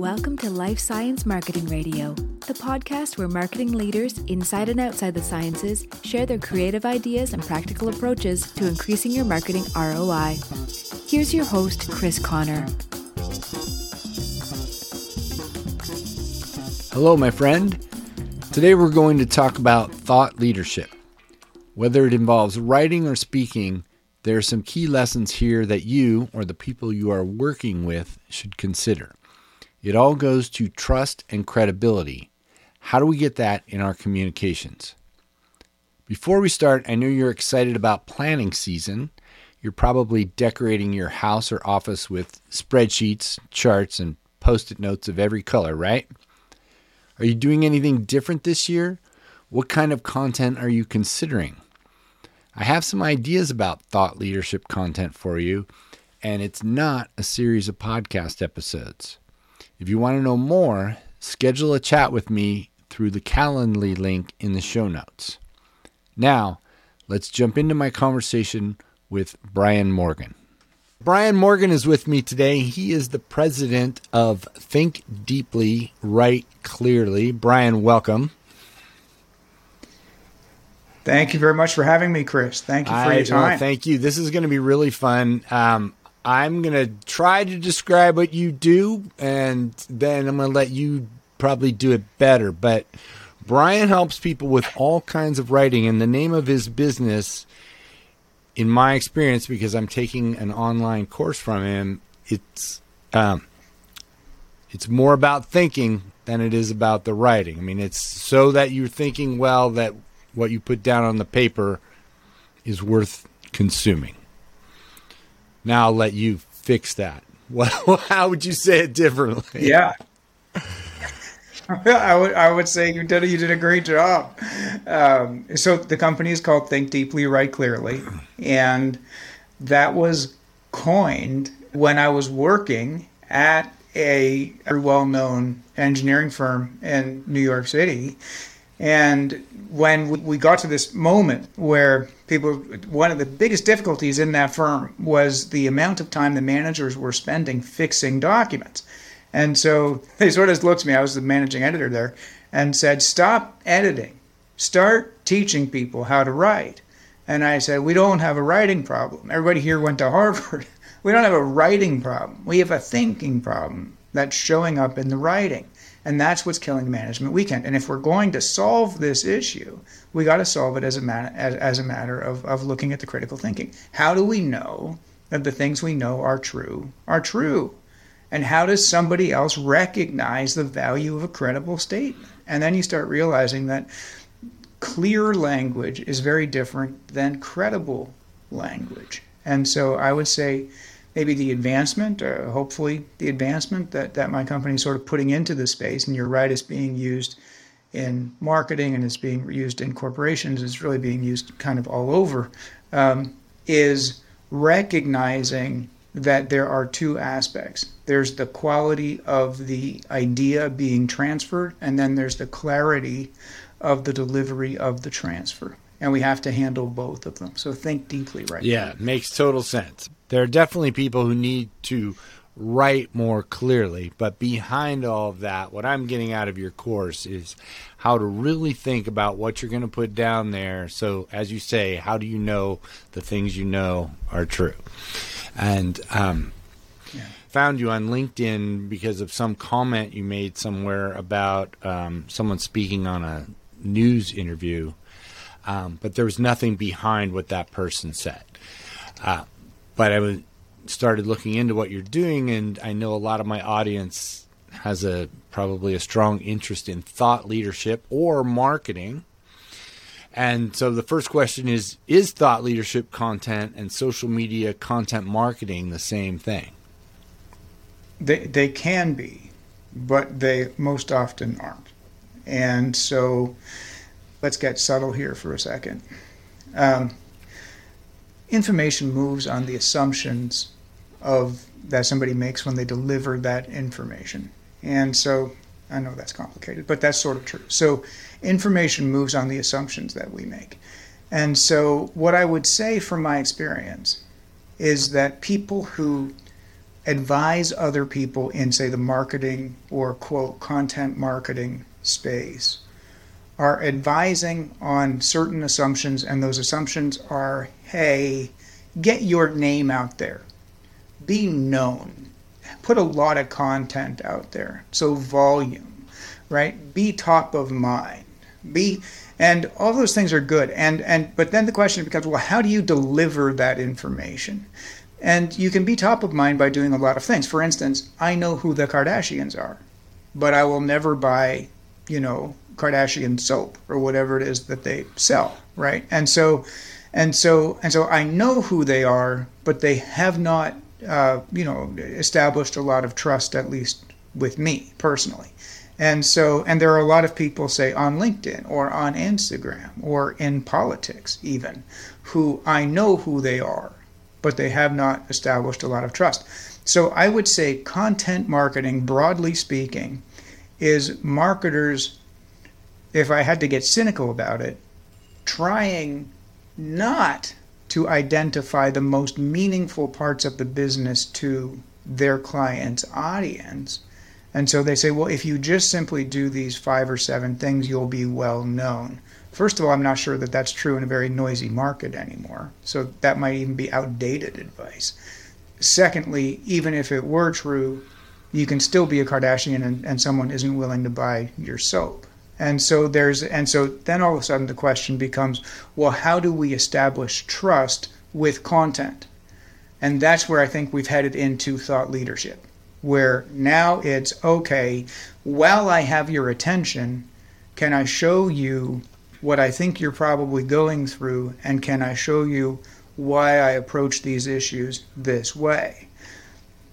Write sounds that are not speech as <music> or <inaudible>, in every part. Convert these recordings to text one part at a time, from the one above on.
Welcome to Life Science Marketing Radio, the podcast where marketing leaders inside and outside the sciences share their creative ideas and practical approaches to increasing your marketing ROI. Here's your host, Chris Connor. Hello, my friend. Today we're going to talk about thought leadership. Whether it involves writing or speaking, there are some key lessons here that you or the people you are working with should consider. It all goes to trust and credibility. How do we get that in our communications? Before we start, I know you're excited about planning season. You're probably decorating your house or office with spreadsheets, charts, and post it notes of every color, right? Are you doing anything different this year? What kind of content are you considering? I have some ideas about thought leadership content for you, and it's not a series of podcast episodes. If you want to know more, schedule a chat with me through the Calendly link in the show notes. Now, let's jump into my conversation with Brian Morgan. Brian Morgan is with me today. He is the president of Think Deeply, Write Clearly. Brian, welcome. Thank you very much for having me, Chris. Thank you for I, your time. Well, thank you. This is going to be really fun. Um, I'm going to try to describe what you do, and then I'm going to let you probably do it better. But Brian helps people with all kinds of writing, and the name of his business, in my experience, because I'm taking an online course from him, it's um, it's more about thinking than it is about the writing. I mean, it's so that you're thinking well that what you put down on the paper is worth consuming. Now I'll let you fix that. <laughs> Well, how would you say it differently? Yeah. <laughs> I would I would say you did you did a great job. Um, so the company is called Think Deeply, Write Clearly, and that was coined when I was working at a very well-known engineering firm in New York City, and when we got to this moment where people, one of the biggest difficulties in that firm was the amount of time the managers were spending fixing documents. And so <laughs> they sort of looked at me, I was the managing editor there, and said, Stop editing, start teaching people how to write. And I said, We don't have a writing problem. Everybody here went to Harvard. <laughs> we don't have a writing problem. We have a thinking problem that's showing up in the writing. And that's what's killing management weekend. And if we're going to solve this issue, we got to solve it as a, man- as, as a matter of, of looking at the critical thinking. How do we know that the things we know are true are true? And how does somebody else recognize the value of a credible statement? And then you start realizing that clear language is very different than credible language. And so I would say, maybe the advancement, uh, hopefully the advancement that, that my company is sort of putting into the space, and you're right, it's being used in marketing and it's being used in corporations, it's really being used kind of all over, um, is recognizing that there are two aspects. There's the quality of the idea being transferred, and then there's the clarity of the delivery of the transfer. And we have to handle both of them. So think deeply right Yeah, now. makes total sense there are definitely people who need to write more clearly. But behind all of that, what I'm getting out of your course is how to really think about what you're going to put down there. So, as you say, how do you know the things you know are true? And um, yeah. found you on LinkedIn because of some comment you made somewhere about um, someone speaking on a news interview. Um, but there was nothing behind what that person said. Uh, but I started looking into what you're doing, and I know a lot of my audience has a probably a strong interest in thought leadership or marketing. And so the first question is Is thought leadership content and social media content marketing the same thing? They, they can be, but they most often aren't. And so let's get subtle here for a second. Um, information moves on the assumptions of that somebody makes when they deliver that information. And so I know that's complicated, but that's sort of true. So information moves on the assumptions that we make. And so what I would say from my experience is that people who advise other people in, say, the marketing or quote content marketing space are advising on certain assumptions, and those assumptions are hey, get your name out there, be known, put a lot of content out there. So, volume, right? Be top of mind. Be and all those things are good and and but then the question becomes well how do you deliver that information and you can be top of mind by doing a lot of things for instance i know who the kardashians are but i will never buy you know kardashian soap or whatever it is that they sell right and so and so and so i know who they are but they have not uh, you know established a lot of trust at least with me personally and so, and there are a lot of people, say, on LinkedIn or on Instagram or in politics, even, who I know who they are, but they have not established a lot of trust. So I would say content marketing, broadly speaking, is marketers, if I had to get cynical about it, trying not to identify the most meaningful parts of the business to their client's audience and so they say, well, if you just simply do these five or seven things, you'll be well known. First of all, I'm not sure that that's true in a very noisy market anymore. So that might even be outdated advice. Secondly, even if it were true, you can still be a Kardashian and, and someone isn't willing to buy your soap. And so there's and so then all of a sudden the question becomes, well, how do we establish trust with content? And that's where I think we've headed into thought leadership where now it's okay, while I have your attention, can I show you what I think you're probably going through, and can I show you why I approach these issues this way?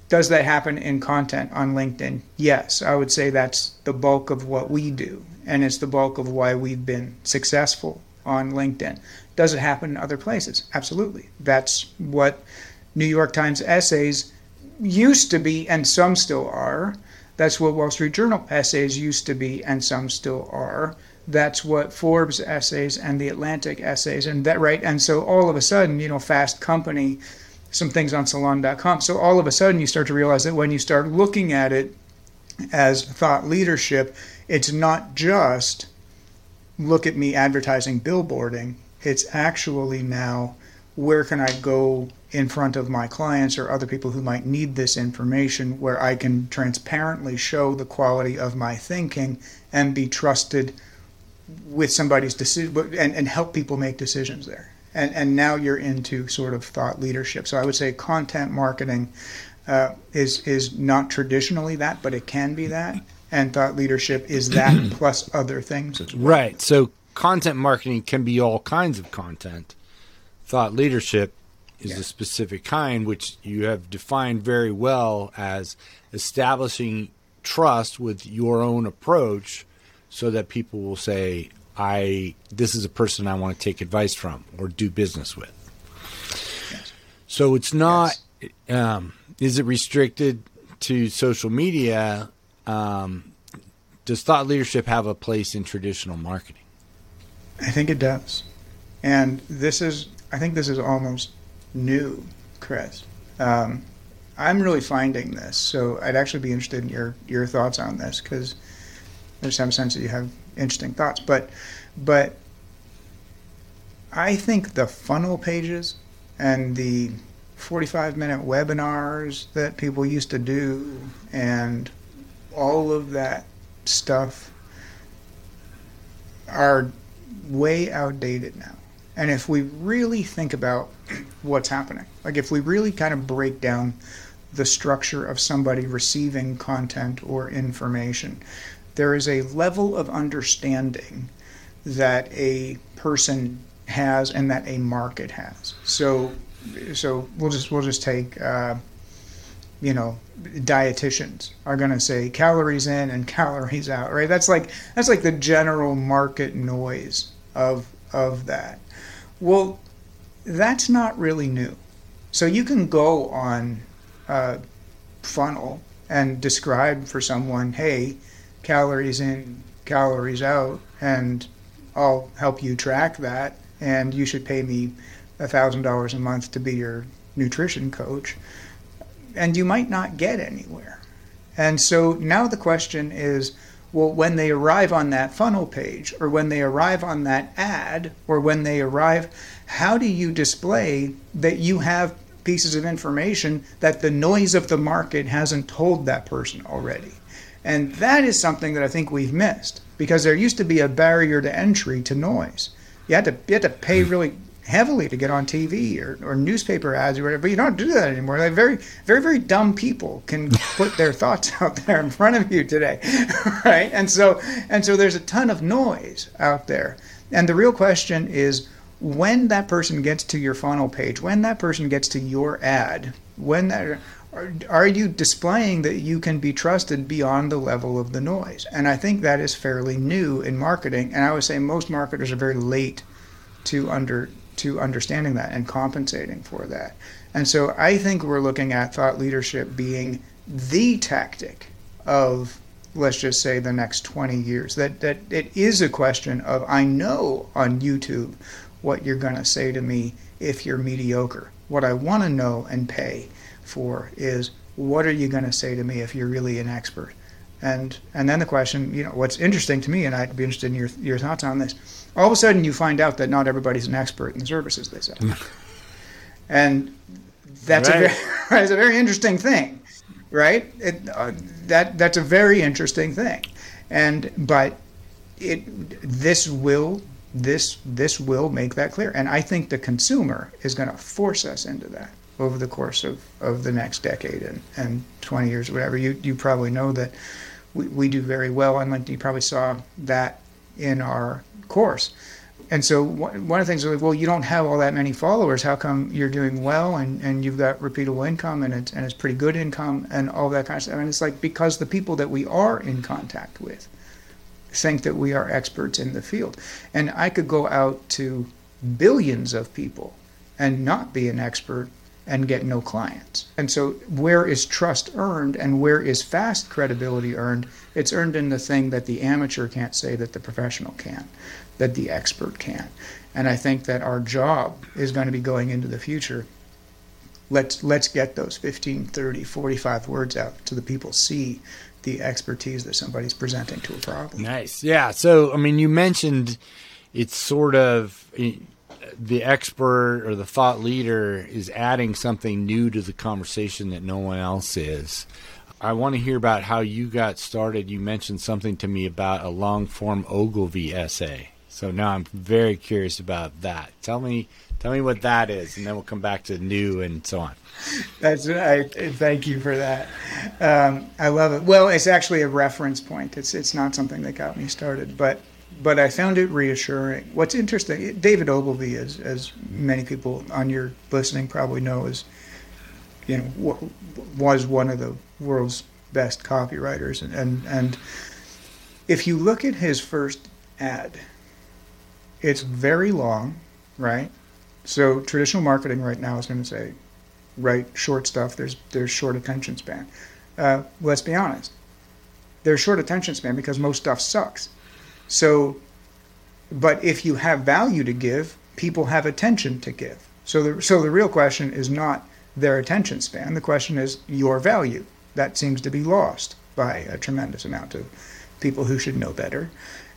Does that happen in content on LinkedIn? Yes, I would say that's the bulk of what we do, and it's the bulk of why we've been successful on LinkedIn. Does it happen in other places? Absolutely. That's what New York Times essays used to be, and some still are. That's what Wall Street Journal essays used to be, and some still are. That's what Forbes essays and the Atlantic essays, and that right. And so all of a sudden, you know, Fast Company, some things on Salon.com. So all of a sudden, you start to realize that when you start looking at it as thought leadership, it's not just look at me advertising billboarding. It's actually now where can I go in front of my clients or other people who might need this information where I can transparently show the quality of my thinking and be trusted with somebody's decision and, and help people make decisions there. And, and now you're into sort of thought leadership. So I would say content marketing uh, is, is not traditionally that, but it can be that. And thought leadership is that <clears throat> plus other things well. Right. So content marketing can be all kinds of content. Thought leadership is yeah. a specific kind, which you have defined very well as establishing trust with your own approach so that people will say, I this is a person I want to take advice from or do business with. Yes. So it's not yes. um, is it restricted to social media? Um, does thought leadership have a place in traditional marketing? I think it does. And this is I think this is almost new, Chris. Um, I'm really finding this, so I'd actually be interested in your your thoughts on this because there's some sense that you have interesting thoughts. But but I think the funnel pages and the 45 minute webinars that people used to do and all of that stuff are way outdated now. And if we really think about what's happening, like if we really kind of break down the structure of somebody receiving content or information, there is a level of understanding that a person has and that a market has. So, so we'll just we'll just take. Uh, you know dietitians are going to say calories in and calories out right that's like that's like the general market noise of of that well, that's not really new. So you can go on a funnel and describe for someone, hey, calories in, calories out, and I'll help you track that, and you should pay me $1,000 a month to be your nutrition coach. and you might not get anywhere. And so now the question is well, when they arrive on that funnel page, or when they arrive on that ad, or when they arrive, how do you display that you have pieces of information that the noise of the market hasn't told that person already? And that is something that I think we've missed because there used to be a barrier to entry to noise. You had to, you had to pay hmm. really heavily to get on TV or, or newspaper ads or whatever. But you don't do that anymore. Like very, very, very dumb people can <laughs> put their thoughts out there in front of you today, <laughs> right? And so, and so there's a ton of noise out there. And the real question is, when that person gets to your funnel page, when that person gets to your ad, when that are, are you displaying that you can be trusted beyond the level of the noise? And I think that is fairly new in marketing. And I would say most marketers are very late to under to understanding that and compensating for that. And so I think we're looking at thought leadership being the tactic of let's just say the next 20 years that that it is a question of I know on YouTube what you're going to say to me if you're mediocre. What I want to know and pay for is what are you going to say to me if you're really an expert? And and then the question, you know, what's interesting to me, and I'd be interested in your your thoughts on this. All of a sudden, you find out that not everybody's an expert in the services they sell, <laughs> and that's right. a very, <laughs> it's a very interesting thing, right? It, uh, that that's a very interesting thing, and but it this will this this will make that clear, and I think the consumer is going to force us into that over the course of, of the next decade and, and 20 years or whatever. You, you probably know that we, we do very well, and you probably saw that in our course. And so one of the things is, well, you don't have all that many followers. How come you're doing well and, and you've got repeatable income and it's, and it's pretty good income and all that kind of stuff? And it's like because the people that we are in contact with think that we are experts in the field. And I could go out to billions of people and not be an expert and get no clients. And so, where is trust earned and where is fast credibility earned? It's earned in the thing that the amateur can't say that the professional can, that the expert can. And I think that our job is going to be going into the future. Let's let's get those 15, 30, 45 words out to the people see the expertise that somebody's presenting to a problem. Nice. Yeah. So, I mean, you mentioned it's sort of the expert or the thought leader is adding something new to the conversation that no one else is. I want to hear about how you got started. You mentioned something to me about a long form Ogilvy essay. So now I'm very curious about that. Tell me tell me what that is and then we'll come back to new and so on. That's I thank you for that. Um, I love it. Well, it's actually a reference point. It's it's not something that got me started, but but I found it reassuring. What's interesting, David Ogilvy, as as many people on your listening probably know, is you know was one of the world's best copywriters, and and, and if you look at his first ad, it's very long, right? So traditional marketing right now is going to say, write short stuff. There's there's short attention span. Uh, let's be honest. There's short attention span because most stuff sucks so, but if you have value to give, people have attention to give. So the, so the real question is not their attention span. The question is your value. That seems to be lost by a tremendous amount of people who should know better,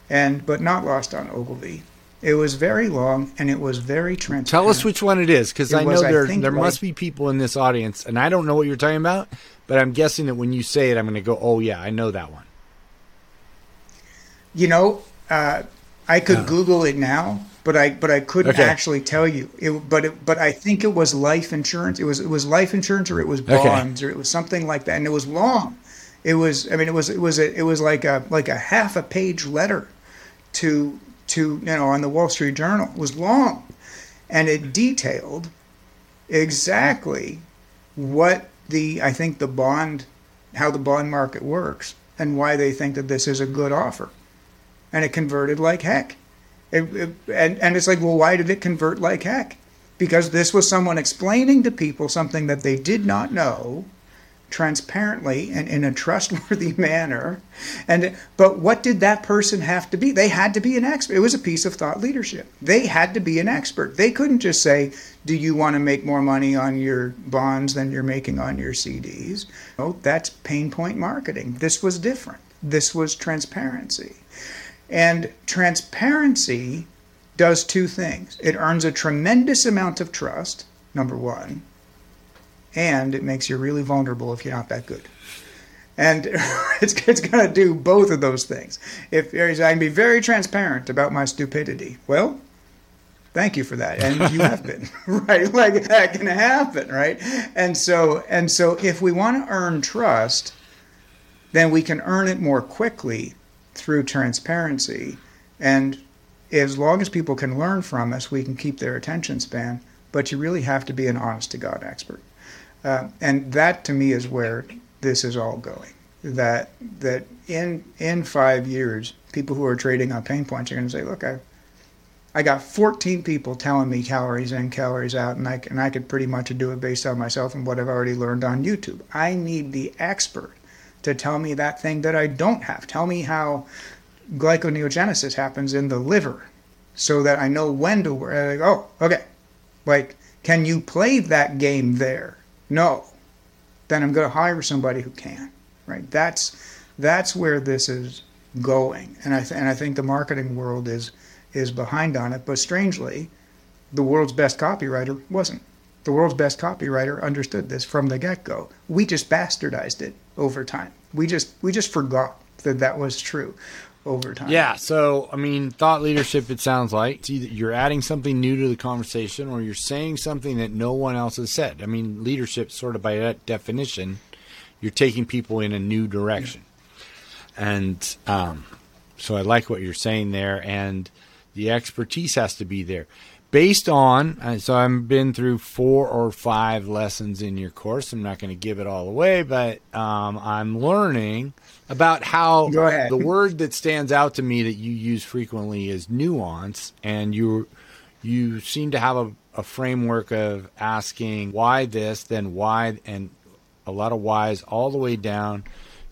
and but not lost on Ogilvy. It was very long and it was very transparent. Tell us which one it is, because I know was, there I there like, must be people in this audience, and I don't know what you're talking about, but I'm guessing that when you say it, I'm going to go, "Oh yeah, I know that one." You know, uh, I could oh. Google it now, but I but I couldn't okay. actually tell you. It, but it, but I think it was life insurance. It was it was life insurance, or it was bonds, okay. or it was something like that, and it was long. It was I mean it was it was a, it was like a like a half a page letter to to you know on the Wall Street Journal. It was long, and it detailed exactly what the I think the bond how the bond market works and why they think that this is a good offer. And it converted like heck. It, it, and, and it's like, well, why did it convert like heck? Because this was someone explaining to people something that they did not know transparently and in a trustworthy <laughs> manner. And but what did that person have to be? They had to be an expert. It was a piece of thought leadership. They had to be an expert. They couldn't just say, "Do you want to make more money on your bonds than you're making on your CDs?" Oh, that's pain point marketing. This was different. This was transparency. And transparency does two things. It earns a tremendous amount of trust, number 1, and it makes you really vulnerable if you're not that good. And <laughs> it's, it's going to do both of those things. If I can be very transparent about my stupidity, well, thank you for that, and you <laughs> have been <laughs> right. Like that can happen, right? And so, and so, if we want to earn trust, then we can earn it more quickly through transparency. And as long as people can learn from us, we can keep their attention span. But you really have to be an honest to God expert. Uh, and that to me is where this is all going. That that in in five years, people who are trading on pain points are going to say, "Look, I I got 14 people telling me calories in, calories out, and I and I could pretty much do it based on myself and what I've already learned on YouTube. I need the expert to tell me that thing that I don't have. Tell me how gluconeogenesis happens in the liver, so that I know when to. Like, oh, okay. Like, can you play that game there? No. Then I'm going to hire somebody who can. Right. That's that's where this is going, and I th- and I think the marketing world is is behind on it. But strangely, the world's best copywriter wasn't. The world's best copywriter understood this from the get-go. We just bastardized it over time. We just we just forgot that that was true over time. Yeah. So, I mean, thought leadership, it sounds like you're adding something new to the conversation or you're saying something that no one else has said. I mean, leadership, sort of by that definition, you're taking people in a new direction. Yeah. And um, so I like what you're saying there. And the expertise has to be there. Based on, uh, so I've been through four or five lessons in your course. I'm not going to give it all away, but um, I'm learning about how the word that stands out to me that you use frequently is nuance, and you you seem to have a, a framework of asking why this, then why, and a lot of whys all the way down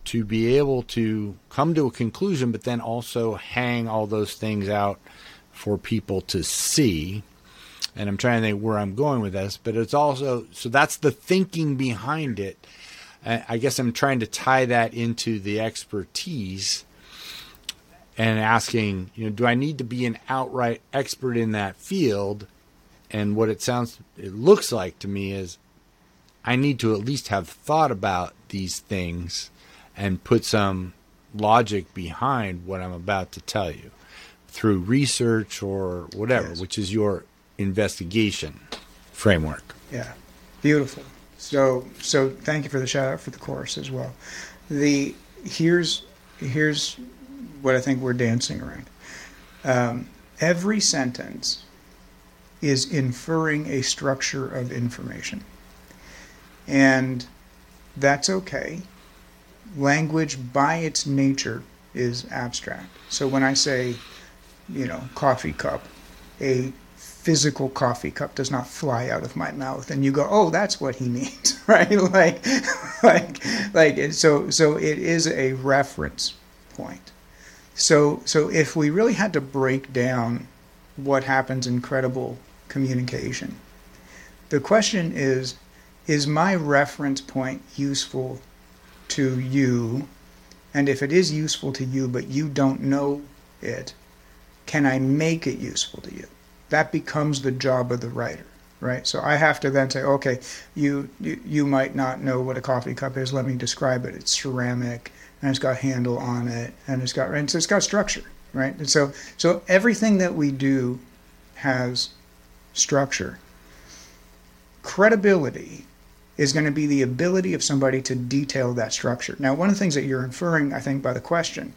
to be able to come to a conclusion, but then also hang all those things out for people to see. And I'm trying to think where I'm going with this, but it's also so that's the thinking behind it I guess I'm trying to tie that into the expertise and asking, you know, do I need to be an outright expert in that field? And what it sounds, it looks like to me is I need to at least have thought about these things and put some logic behind what I'm about to tell you through research or whatever, yes. which is your investigation framework. Yeah, beautiful. So so thank you for the shout out for the course as well. The here's here's what I think we're dancing around. Um, every sentence is inferring a structure of information, and that's okay. Language by its nature is abstract. So when I say, you know, coffee cup, a physical coffee cup does not fly out of my mouth and you go oh that's what he <laughs> means <laughs> right? Like <laughs> like like so so it is a reference point. So so if we really had to break down what happens in credible communication the question is is my reference point useful to you? And if it is useful to you but you don't know it can i make it useful to you that becomes the job of the writer right? So i have to then say okay you, you you might not know what a coffee cup is. Let me describe it. It's ceramic and it's got handle on it and it's got and so it's got structure right? And so so everything that we do has structure. Credibility is going to be the ability of somebody to detail that structure. Now one of the things that you're inferring i think by the question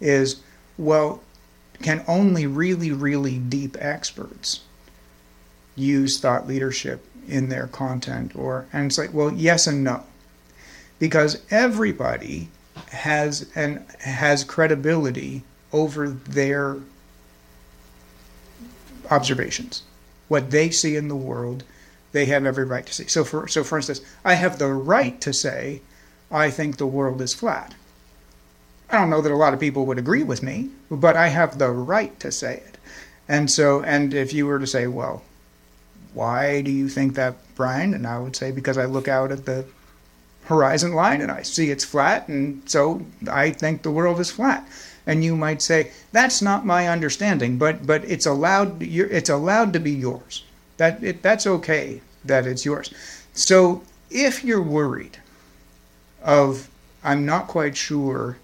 is well can only really, really deep experts use thought leadership in their content or and it's like well yes and no. Because everybody has and has credibility over their observations. What they see in the world they have every right to see. So for so for instance i have the right to say I think the world is flat. I don't know that a lot of people would agree with me, but I have the right to say it. And so, and if you were to say, well, why do you think that, Brian? And I would say, because I look out at the horizon line and I see it's flat, and so I think the world is flat. And you might say, that's not my understanding, but but it's allowed it's allowed to be yours. That it, that's okay that it's yours. So if you're worried of I'm not quite sure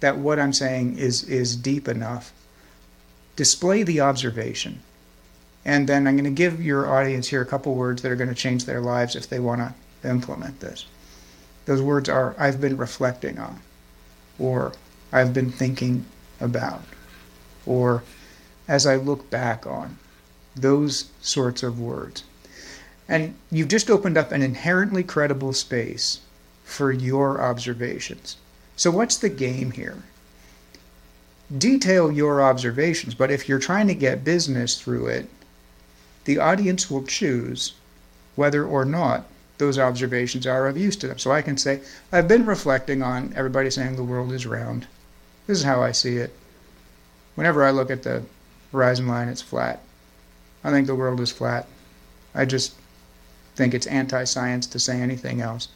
that what I'm saying is is deep enough, display the observation. And then I'm going to give your audience here a couple words that are going to change their lives if they want to implement this. Those words are I've been reflecting on, or I've been thinking about, or as I look back on. Those sorts of words. And you've just opened up an inherently credible space for your observations. So, what's the game here? Detail your observations, but if you're trying to get business through it, the audience will choose whether or not those observations are of use to them. So I can say, I've been reflecting on everybody saying the world is round. This is how I see it. Whenever I look at the horizon line, it's flat. I think the world is flat. I just think it's anti science to say anything else.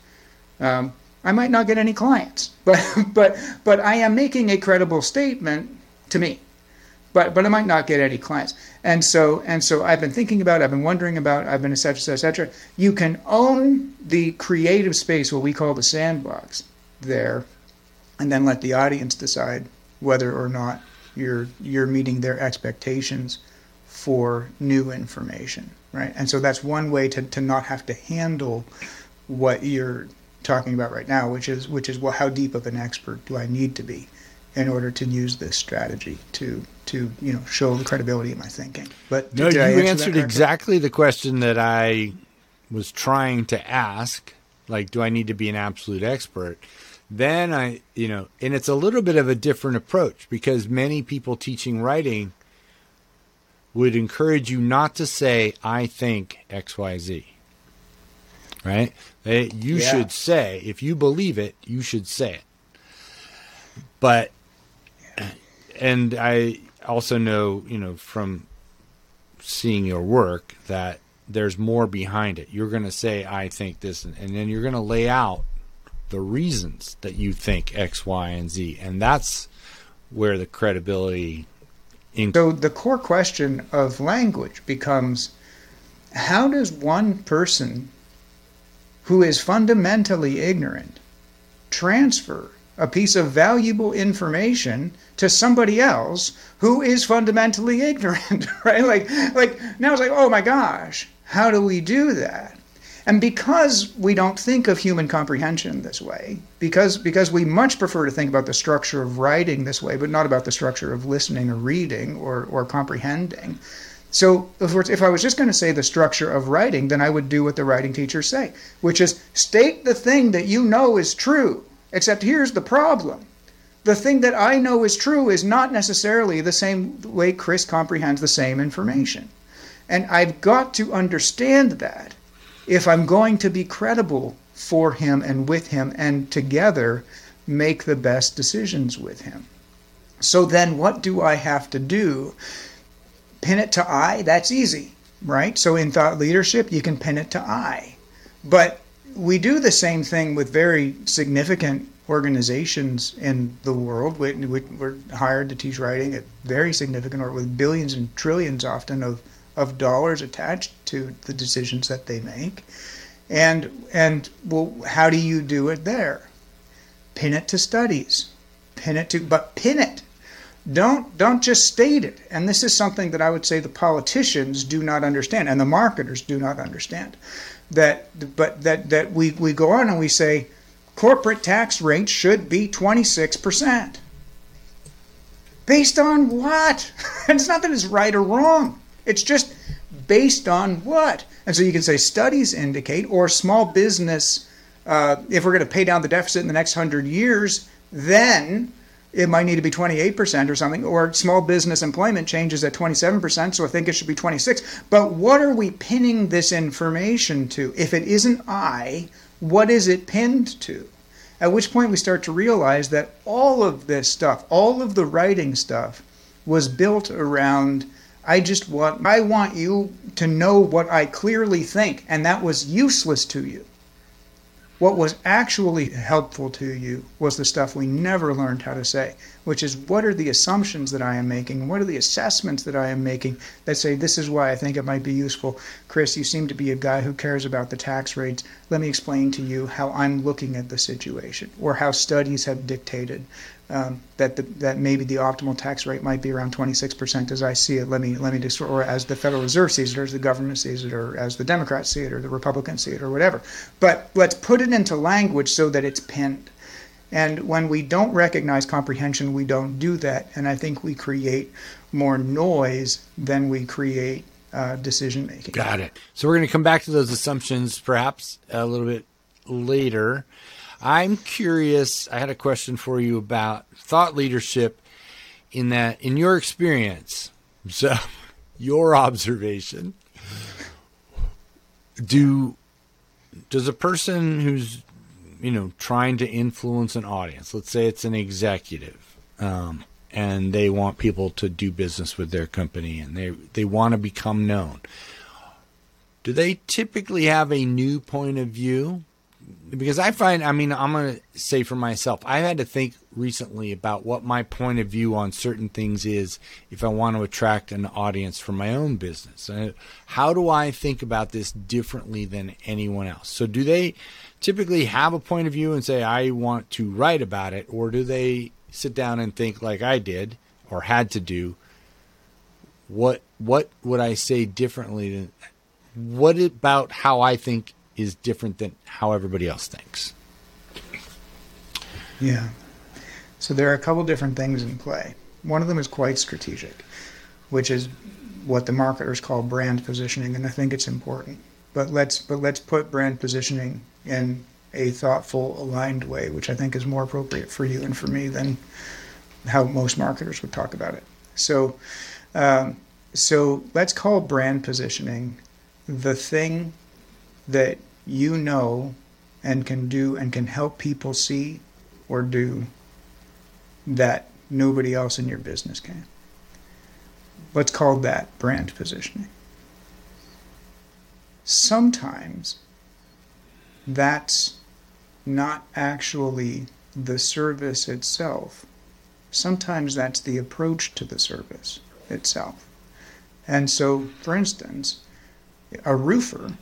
Um, I might not get any clients, <laughs> but, but, but I am making a credible statement to me but but I might not get any clients. And so and so I've been thinking about, I've been wondering about, I've been etc. etc. etc. You can own the creative space, what we call the sandbox, there, and then let the audience decide whether or not you're you're meeting their expectations for new information, right? And so that's one way to, to not have to handle what you're talking about right now, which is which is well, how deep of an expert do I need to be? in order to use this strategy to to you know show the credibility of my thinking. But no, you answer answered exactly the question that I was trying to ask. Like, do I need to be an absolute expert? Then I, you know, and it's a little bit of a different approach because many people teaching writing would encourage you not to say "I think X Y Z." Right? They, you yeah. should say if you believe it, you should say it. But and I also know, you know, from seeing your work that there's more behind it. You're going to say, I think this, and then you're going to lay out the reasons that you think X, Y, and Z. And that's where the credibility. Inc- so the core question of language becomes how does one person who is fundamentally ignorant transfer a piece of valuable information to somebody else who is fundamentally <laughs> ignorant, right? Like, like now it's like, oh my gosh, how do we do that? And because we don't think of human comprehension this way, because because we much prefer to think about the structure of writing this way, but not about the structure of listening or reading or, or comprehending. So if, if I was just going to say the structure of writing, then I would do what the writing teachers say, which is state the thing that you know is true Except here's the problem. The thing that I know is true is not necessarily the same way Chris comprehends the same information. And I've got to understand that if I'm going to be credible for him and with him and together make the best decisions with him. So then what do I have to do? Pin it to I? That's easy, right? So in thought leadership, you can pin it to I. But we do the same thing with very significant organizations in the world. We, are hired to teach writing at very significant or with billions and trillions often of, of dollars attached to the decisions that they make. And and well, how do you do it there? Pin it to studies. Pin it to but pin it. Don't don't just state it. And this is something that I would say the politicians do not understand and the marketers do not understand that but that that we, we go on and we say corporate tax rate should be 26%. Based on what? and <laughs> it's not that it's right or wrong. It's just based on what? And so you can say studies indicate, or small business, uh, if we're going to pay down the deficit in the next hundred years, then it might need to be 28% or something, or small business employment changes at 27%, so I think it should be 26. But what are we pinning this information to? If it isn't I, what is it pinned to? At which point we start to realize that all of this stuff, all of the writing stuff, was built around I just want I want you to know what I clearly think and that was useless to you. What was actually helpful to you was the stuff we never learned how to say, which is what are the assumptions that I am making? What are the assessments that I am making that say this is why I think it might be useful? Chris, you seem to be a guy who cares about the tax rates. Let me explain to you how I'm looking at the situation or how studies have dictated um, that the, that maybe the optimal tax rate might be around 26% as I see it. Let me let me just or as the Federal Reserve sees it, or as the government sees it, or as the Democrats see it, or the Republicans see it, or whatever. But let's put it into language so that it's pinned. And when we don't recognize comprehension, we don't do that. And I think we create more noise than we create uh, decision making. Got it. So we're going to come back to those assumptions perhaps a little bit later. I'm curious. I had a question for you about thought leadership in that, in your experience, so <laughs> your observation, do does a person who's you know trying to influence an audience, let's say it's an executive, um, and they want people to do business with their company and they they want to become known. Do they typically have a new point of view because I find, I mean, I'm going to say for myself, I've had to think recently about what my point of view on certain things is if I want to attract an audience for my own business. How do I think about this differently than anyone else? So, do they typically have a point of view and say, I want to write about it, or do they sit down and think like I did or had to do? What what would I say differently than what about how I think is different than how everybody else thinks. Yeah. So there are a couple different things in play. One of them is quite strategic, which is what the marketers call brand positioning, and I think it's important. But let's but let's put brand positioning in a thoughtful, aligned way, which I think is more appropriate for you and for me than how most marketers would talk about it. So, um, so let's call brand positioning the thing that you know and can do and can help people see or do that nobody else in your business can. Let's call that brand positioning. Sometimes that's not actually the service itself. Sometimes that's the approach to the service itself. And so, for instance, a roofer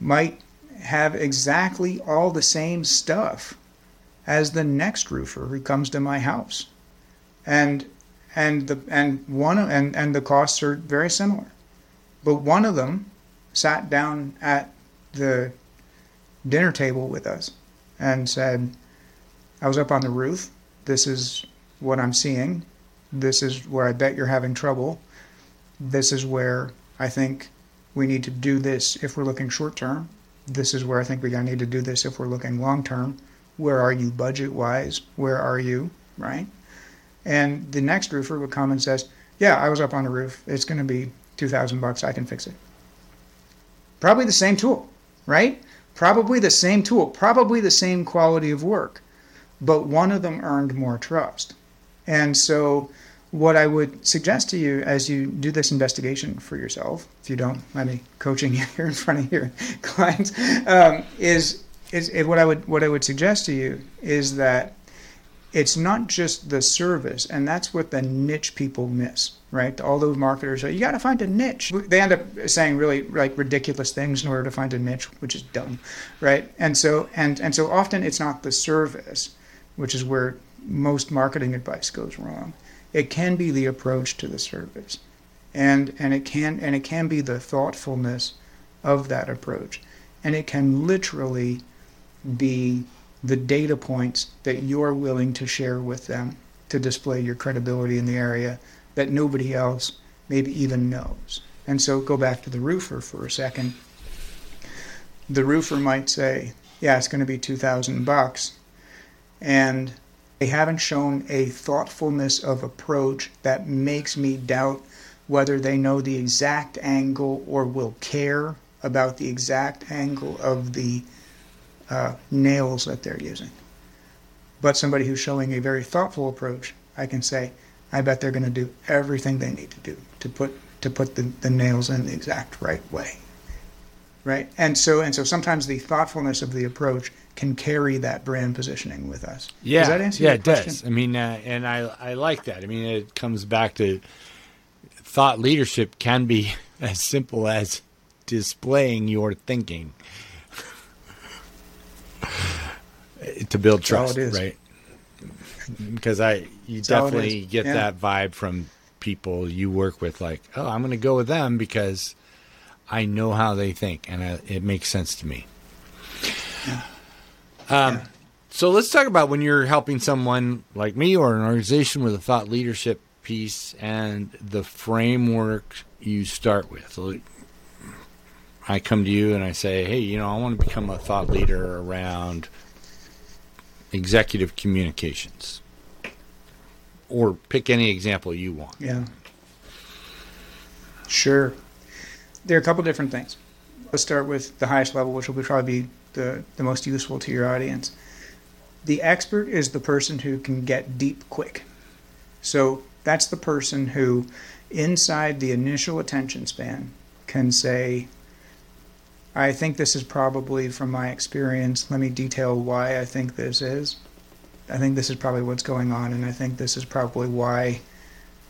might have exactly all the same stuff as the next roofer who comes to my house. And and the and one and, and the costs are very similar. But one of them sat down at the dinner table with us and said, I was up on the roof. This is what I'm seeing. This is where I bet you're having trouble. This is where I think we need to do this if we're looking short term. This is where I think we're going to need to do this if we're looking long term. Where are you budget wise? Where are you? Right? And the next roofer would come and says, "Yeah, I was up on the roof. It's going to be two thousand bucks. I can fix it." Probably the same tool, right? Probably the same tool. Probably the same quality of work, but one of them earned more trust. And so what I would suggest to you as you do this investigation for yourself, if you don't mind me coaching you <laughs> here in front of your <laughs> clients, um, is is what I would what I would suggest to you is that it's not just the service, and that's what the niche people miss, right? All those marketers say you got to find a niche. They end up saying really like ridiculous things in order to find a niche, which is dumb, right? And so and and so often it's not the service, which is where most marketing advice goes wrong it can be the approach to the service. And and it can and it can be the thoughtfulness of that approach. And it can literally be the data points that you're willing to share with them to display your credibility in the area that nobody else maybe even knows. And so go back to the roofer for a second. The roofer might say yeah it's going to be 2000 bucks. And they haven't shown a thoughtfulness of approach that makes me doubt whether they know the exact angle or will care about the exact angle of the uh, nails that they're using. But somebody who's showing a very thoughtful approach, I can say, I bet they're going to do everything they need to do to put to put the, the nails in the exact right way. Right? And so and so sometimes the thoughtfulness of the approach can carry that brand positioning with us. Yeah, does that answer yeah, your it question? does. I mean, uh, and I I like that. I mean, it comes back to thought leadership can be <laughs> as simple as displaying your thinking <laughs> to build trust, it is. right? Because I you That's definitely get Yeah. that vibe from people you work with, like, oh, I'm going to go with them because I know how they think, and I, it makes sense to me. Um, So let's talk about when you're helping someone like me or an organization with a thought leadership piece and the framework you start with. I come to you and I say, hey, you know, I want to become a thought leader around executive communications. Or pick any example you want. Yeah. Sure. There are a couple different things. Let's start with the highest level, which will probably be the, the most useful to your audience. The expert is the person who can get deep quick. So that's the person who, inside the initial attention span, can say, I think this is probably from my experience. Let me detail why I think this is. I think this is probably what's going on, and I think this is probably why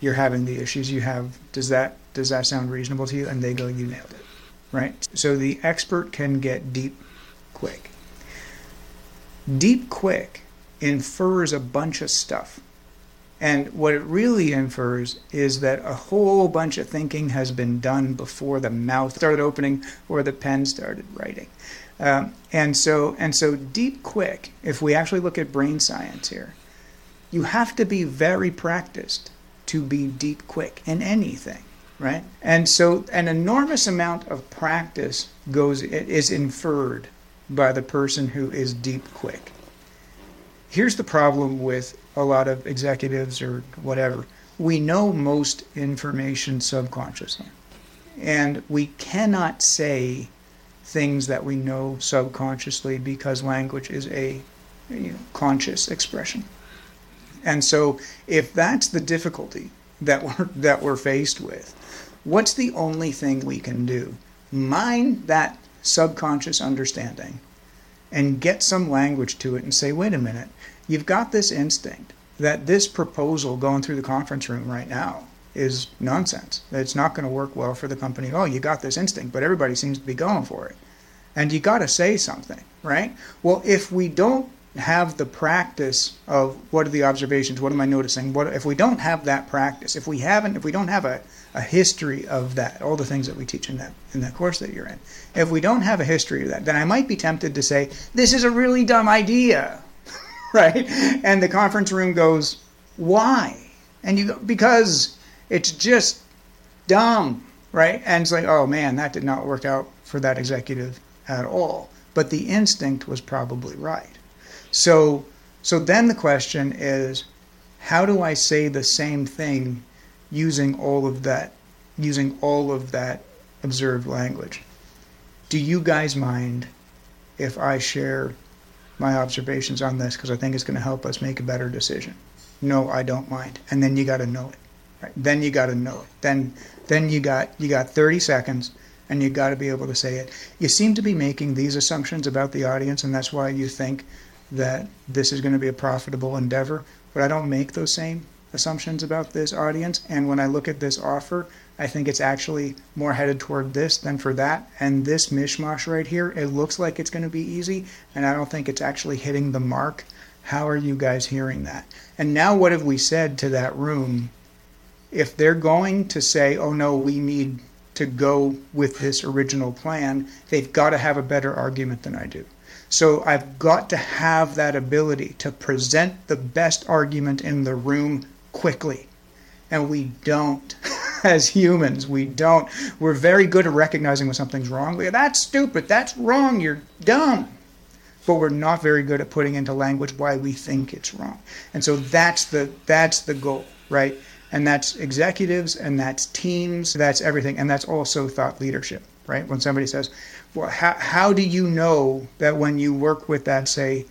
you're having the issues you have. Does that does that sound reasonable to you? And they go, you nailed it, right? So the expert can get deep quick. Deep quick infers a bunch of stuff. And what it really infers is that a whole bunch of thinking has been done before the mouth started opening or the pen started writing. Um, and so and so deep quick, if we actually look at brain science here, you have to be very practiced to be deep quick in anything, right? And so an enormous amount of practice goes is inferred by the person who is deep quick. Here's the problem with a lot of executives or whatever. We know most information subconsciously. And we cannot say things that we know subconsciously because language is a you know, conscious expression. And so if that's the difficulty that we're that we're faced with, what's the only thing we can do? Mine that subconscious understanding and get some language to it and say, wait a minute, you've got this instinct that this proposal going through the conference room right now is nonsense. That it's not going to work well for the company. Oh, you got this instinct, but everybody seems to be going for it. And you got to say something, right? Well, if we don't have the practice of what are the observations, what am I noticing, what if we don't have that practice, if we haven't, if we don't have a, a history of that, all the things that we teach in that in that course that you're in, if we don't have a history of that, then I might be tempted to say this is a really dumb idea, <laughs> right? And the conference room goes, why? And you go because it's just dumb, right? And it's like, oh man, that did not work out for that executive at all. But the instinct was probably right. So, so then the question is, how do I say the same thing using all of that, using all of that observed language? Do you guys mind if I share my observations on this because I think it's going to help us make a better decision? No, I don't mind. And then you got to know it. Right? Then you got to know it. Then, then you got you got 30 seconds and you got to be able to say it. You seem to be making these assumptions about the audience, and that's why you think that this is going to be a profitable endeavor. But I don't make those same assumptions about this audience. And when I look at this offer, I think it's actually more headed toward this than for that. And this mishmash right here, it looks like it's going to be easy, and I don't think it's actually hitting the mark. How are you guys hearing that? And now, what have we said to that room? If they're going to say, oh no, we need to go with this original plan, they've got to have a better argument than I do. So I've got to have that ability to present the best argument in the room quickly. And we don't. <laughs> As humans, we don't. We're very good at recognizing when something's wrong. Go, That's stupid. That's wrong. You're dumb. But we're not very good at putting into language why we think it's wrong. And so that's the that's the goal, right? And that's executives and that's teams, that's everything. And that's also thought leadership. right? When somebody says, well, how, how do you know that when you work with that, say,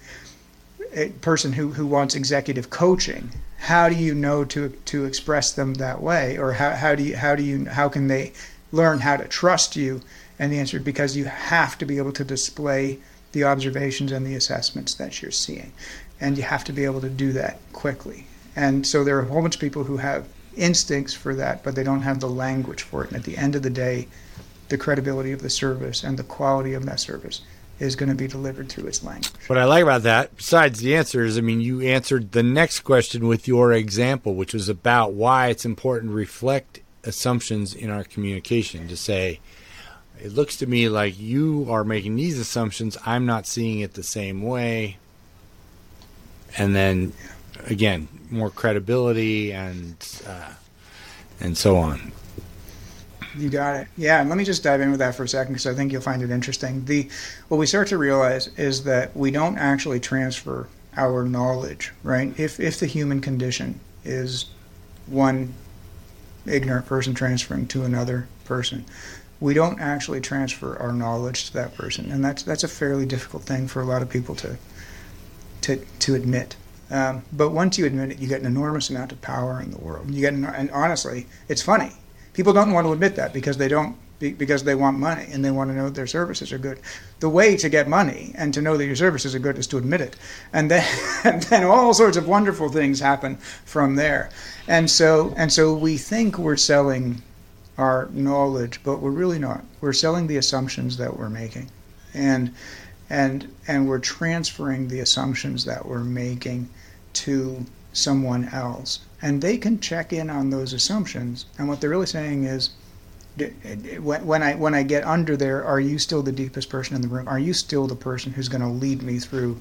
a person who, who wants executive coaching, how do you know to to express them that way? Or how, how do you how do you how can they learn how to trust you? And the answer is because you have to be able to display the observations and the assessments that you're seeing. And you have to be able to do that quickly. And so there are a whole bunch of people who have instincts for that but they don't have the language for it. And at the end of the day the credibility of the service and the quality of that service is going to be delivered through its language. What I like about that, besides the answers, I mean, you answered the next question with your example, which was about why it's important to reflect assumptions in our communication. To say, it looks to me like you are making these assumptions, I'm not seeing it the same way. And then, again, more credibility and uh, and so on. You got it. Yeah, and let me just dive in with that for a second because I think you'll find it interesting. The what we start to realize is that we don't actually transfer our knowledge, right? If if the human condition is one ignorant person transferring to another person, we don't actually transfer our knowledge to that person, and that's that's a fairly difficult thing for a lot of people to to to admit. Um, but once you admit it, you get an enormous amount of power in the world. You get, an, and honestly, it's funny People don't want to admit that because they don't because they want money and they want to know their services are good. The way to get money and to know that your services are good is to admit it, and then <laughs> and then all sorts of wonderful things happen from there. And so and so we think we're selling our knowledge, but we're really not. We're selling the assumptions that we're making, and and and we're transferring the assumptions that we're making to someone else and they can check in on those assumptions. And what they're really saying is, when I when I get under there, are you still the deepest person in the room? Are you still the person who's going to lead me through,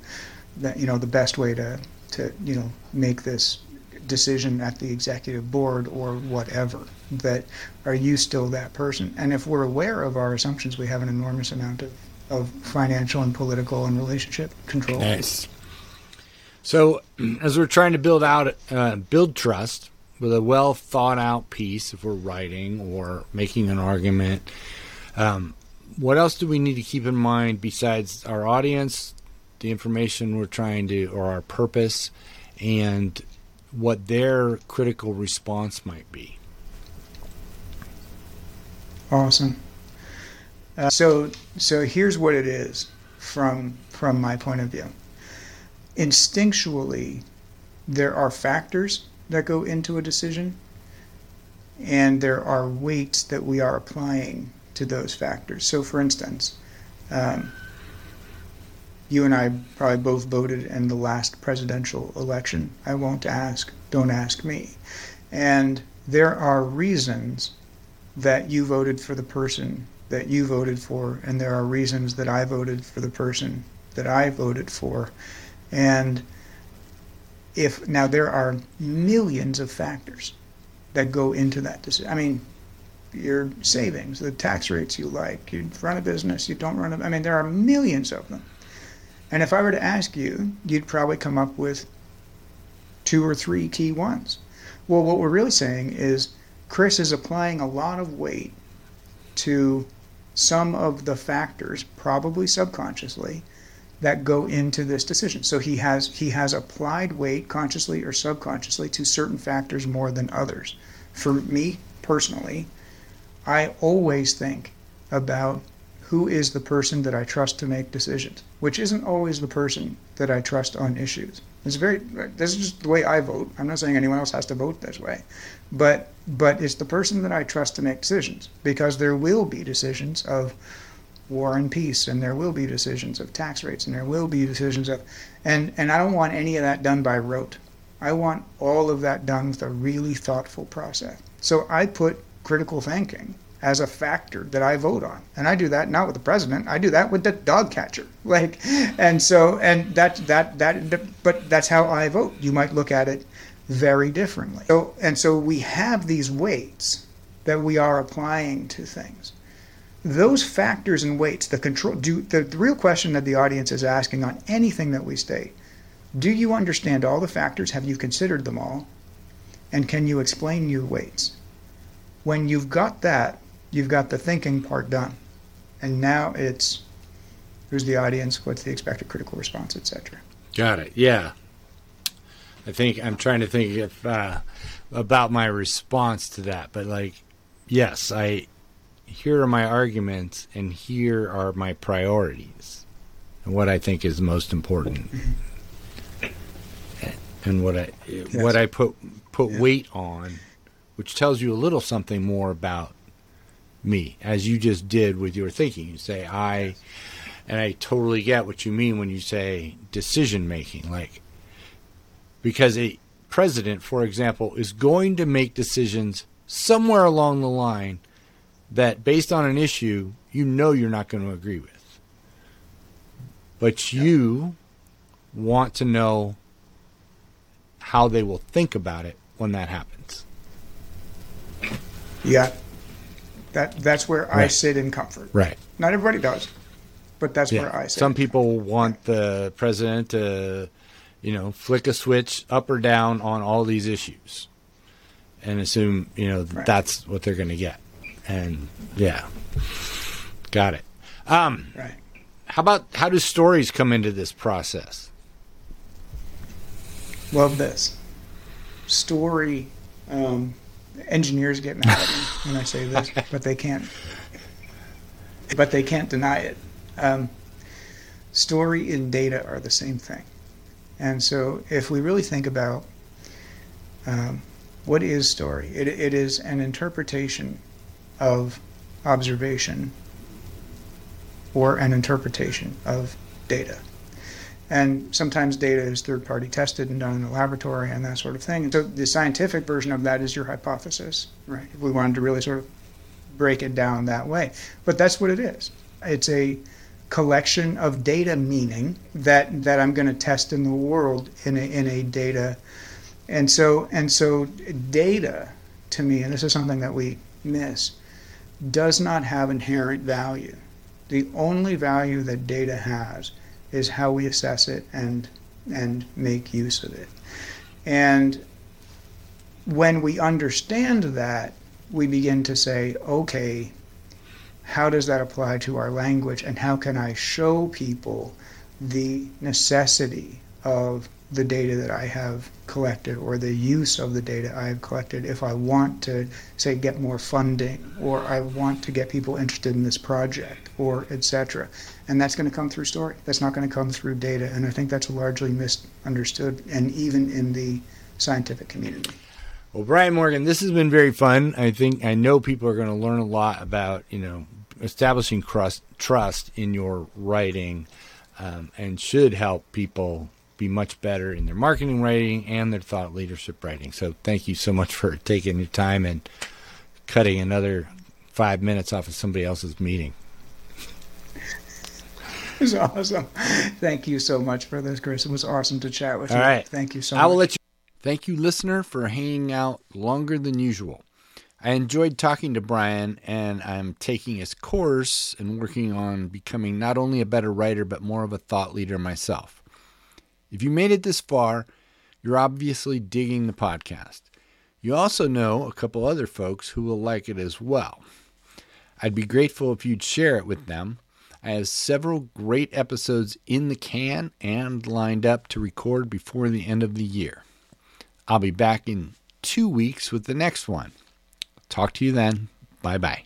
that you know, the best way to to you know make this decision at the executive board or whatever? That are you still that person? And if we're aware of our assumptions, we have an enormous amount of of financial and political and relationship control. Nice. So, as we're trying to build out, uh, build trust with a well thought out piece, if we're writing or making an argument, um, what else do we need to keep in mind besides our audience, the information we're trying to, or our purpose, and what their critical response might be? Awesome. Uh, so, so here's what it is from from my point of view instinctually, there are factors that go into a decision, and there are weights that we are applying to those factors. So, for instance, um, you and I probably both voted in the last presidential election. I won't ask, don't ask me. And there are reasons that you voted for the person that you voted for, and there are reasons that I voted for the person that I voted for. And if now there are millions of factors that go into that decision. I mean, your savings, the tax rates you like, you run a business, you don't run a, I mean, there are millions of them. And if I were to ask you, you'd probably come up with two or three key ones. Well, what we're really saying is Chris is applying a lot of weight to some of the factors, probably subconsciously, that go into this decision. So he has he has applied weight consciously or subconsciously to certain factors more than others. For me personally, I always think about who is the person that I trust to make decisions, which isn't always the person that I trust on issues. It's very this is just the way I vote. I'm not saying anyone else has to vote this way. But but it's the person that I trust to make decisions because there will be decisions of war and peace, and there will be decisions of tax rates, and there will be decisions of, and and I don't want any of that done by rote. I want all of that done with a really thoughtful process. So I put critical thinking as a factor that I vote on, and I do that not with the president. I do that with the dog catcher. <laughs> Like, and so and that that that, but that's how I vote. You might look at it very differently. So and so we have these weights that we are applying to things those factors and weights, the control, do the, the real question that the audience is asking on anything that we state, do you understand all the factors? Have you considered them all? And can you explain your weights? When you've got that, you've got the thinking part done. And now it's who's the audience, what's the expected critical response, etc. Got it. Yeah. I think I'm trying to think if uh, about my response to that, but like, yes, I here are my arguments, and here are my priorities, and what I think is most important, and what I yes. what I put put yeah. weight on, which tells you a little something more about me, as you just did with your thinking. You say I, and I totally get what you mean when you say decision making, like because a president, for example, is going to make decisions somewhere along the line that, based on an issue, you know you're not going to agree with. But you want to know how they will think about it when that happens. Yeah. That that's where right. I sit in comfort. Right. Not everybody does, but that's yeah. where I sit. Some people want the president to you know, flick a switch up or down on all these issues and assume, you know, right. that's what they're going to get. And yeah, got it. Um, right. How about how do stories come into this process? Love this story. Um, engineers get mad at me when I say this, <laughs> but they can't. But they can't deny it. Um, story and data are the same thing. And so, if we really think about um, what is story, it, it is an interpretation of observation or an interpretation of data. And sometimes data is third party tested and done in the laboratory and that sort of thing. And so the scientific version of that is your hypothesis, right? If we wanted to really sort of break it down that way. But that's what it is. It's a collection of data meaning that that I'm going to test in the world in a, in a data and so and so data to me and this is something that we miss does not have inherent value. The only value that data has is how we assess it and and make use of it. And when we understand that we begin to say okay how does that apply to our language? And how can I show people the necessity of the data that I have collected or the use of the data I have collected if I want to say get more funding or I want to get people interested in this project or etc. And that's going to come through story. That's not going to come through data and I think that's largely misunderstood and even in the scientific community. Well, Brian Morgan, this has been very fun. I think I know people are going to learn a lot about you know establishing trust trust in your writing, um, and should help people be much better in their marketing writing and their thought leadership writing. So, thank you so much for taking your time and cutting another five minutes off of somebody else's meeting. <laughs> It was awesome. Thank you so much for this, Chris. It was awesome to chat with All you. All right. Thank you so I much. I will let you Thank you, listener, for hanging out longer than usual. I enjoyed talking to Brian, and I'm taking his course and working on becoming not only a better writer, but more of a thought leader myself. If you made it this far, you're obviously digging the podcast. You also know a couple other folks who will like it as well. I'd be grateful if you'd share it with them. I have several great episodes in the can and lined up to record before the end of the year. I'll be back in two weeks with the next one. Talk to you then. Bye bye.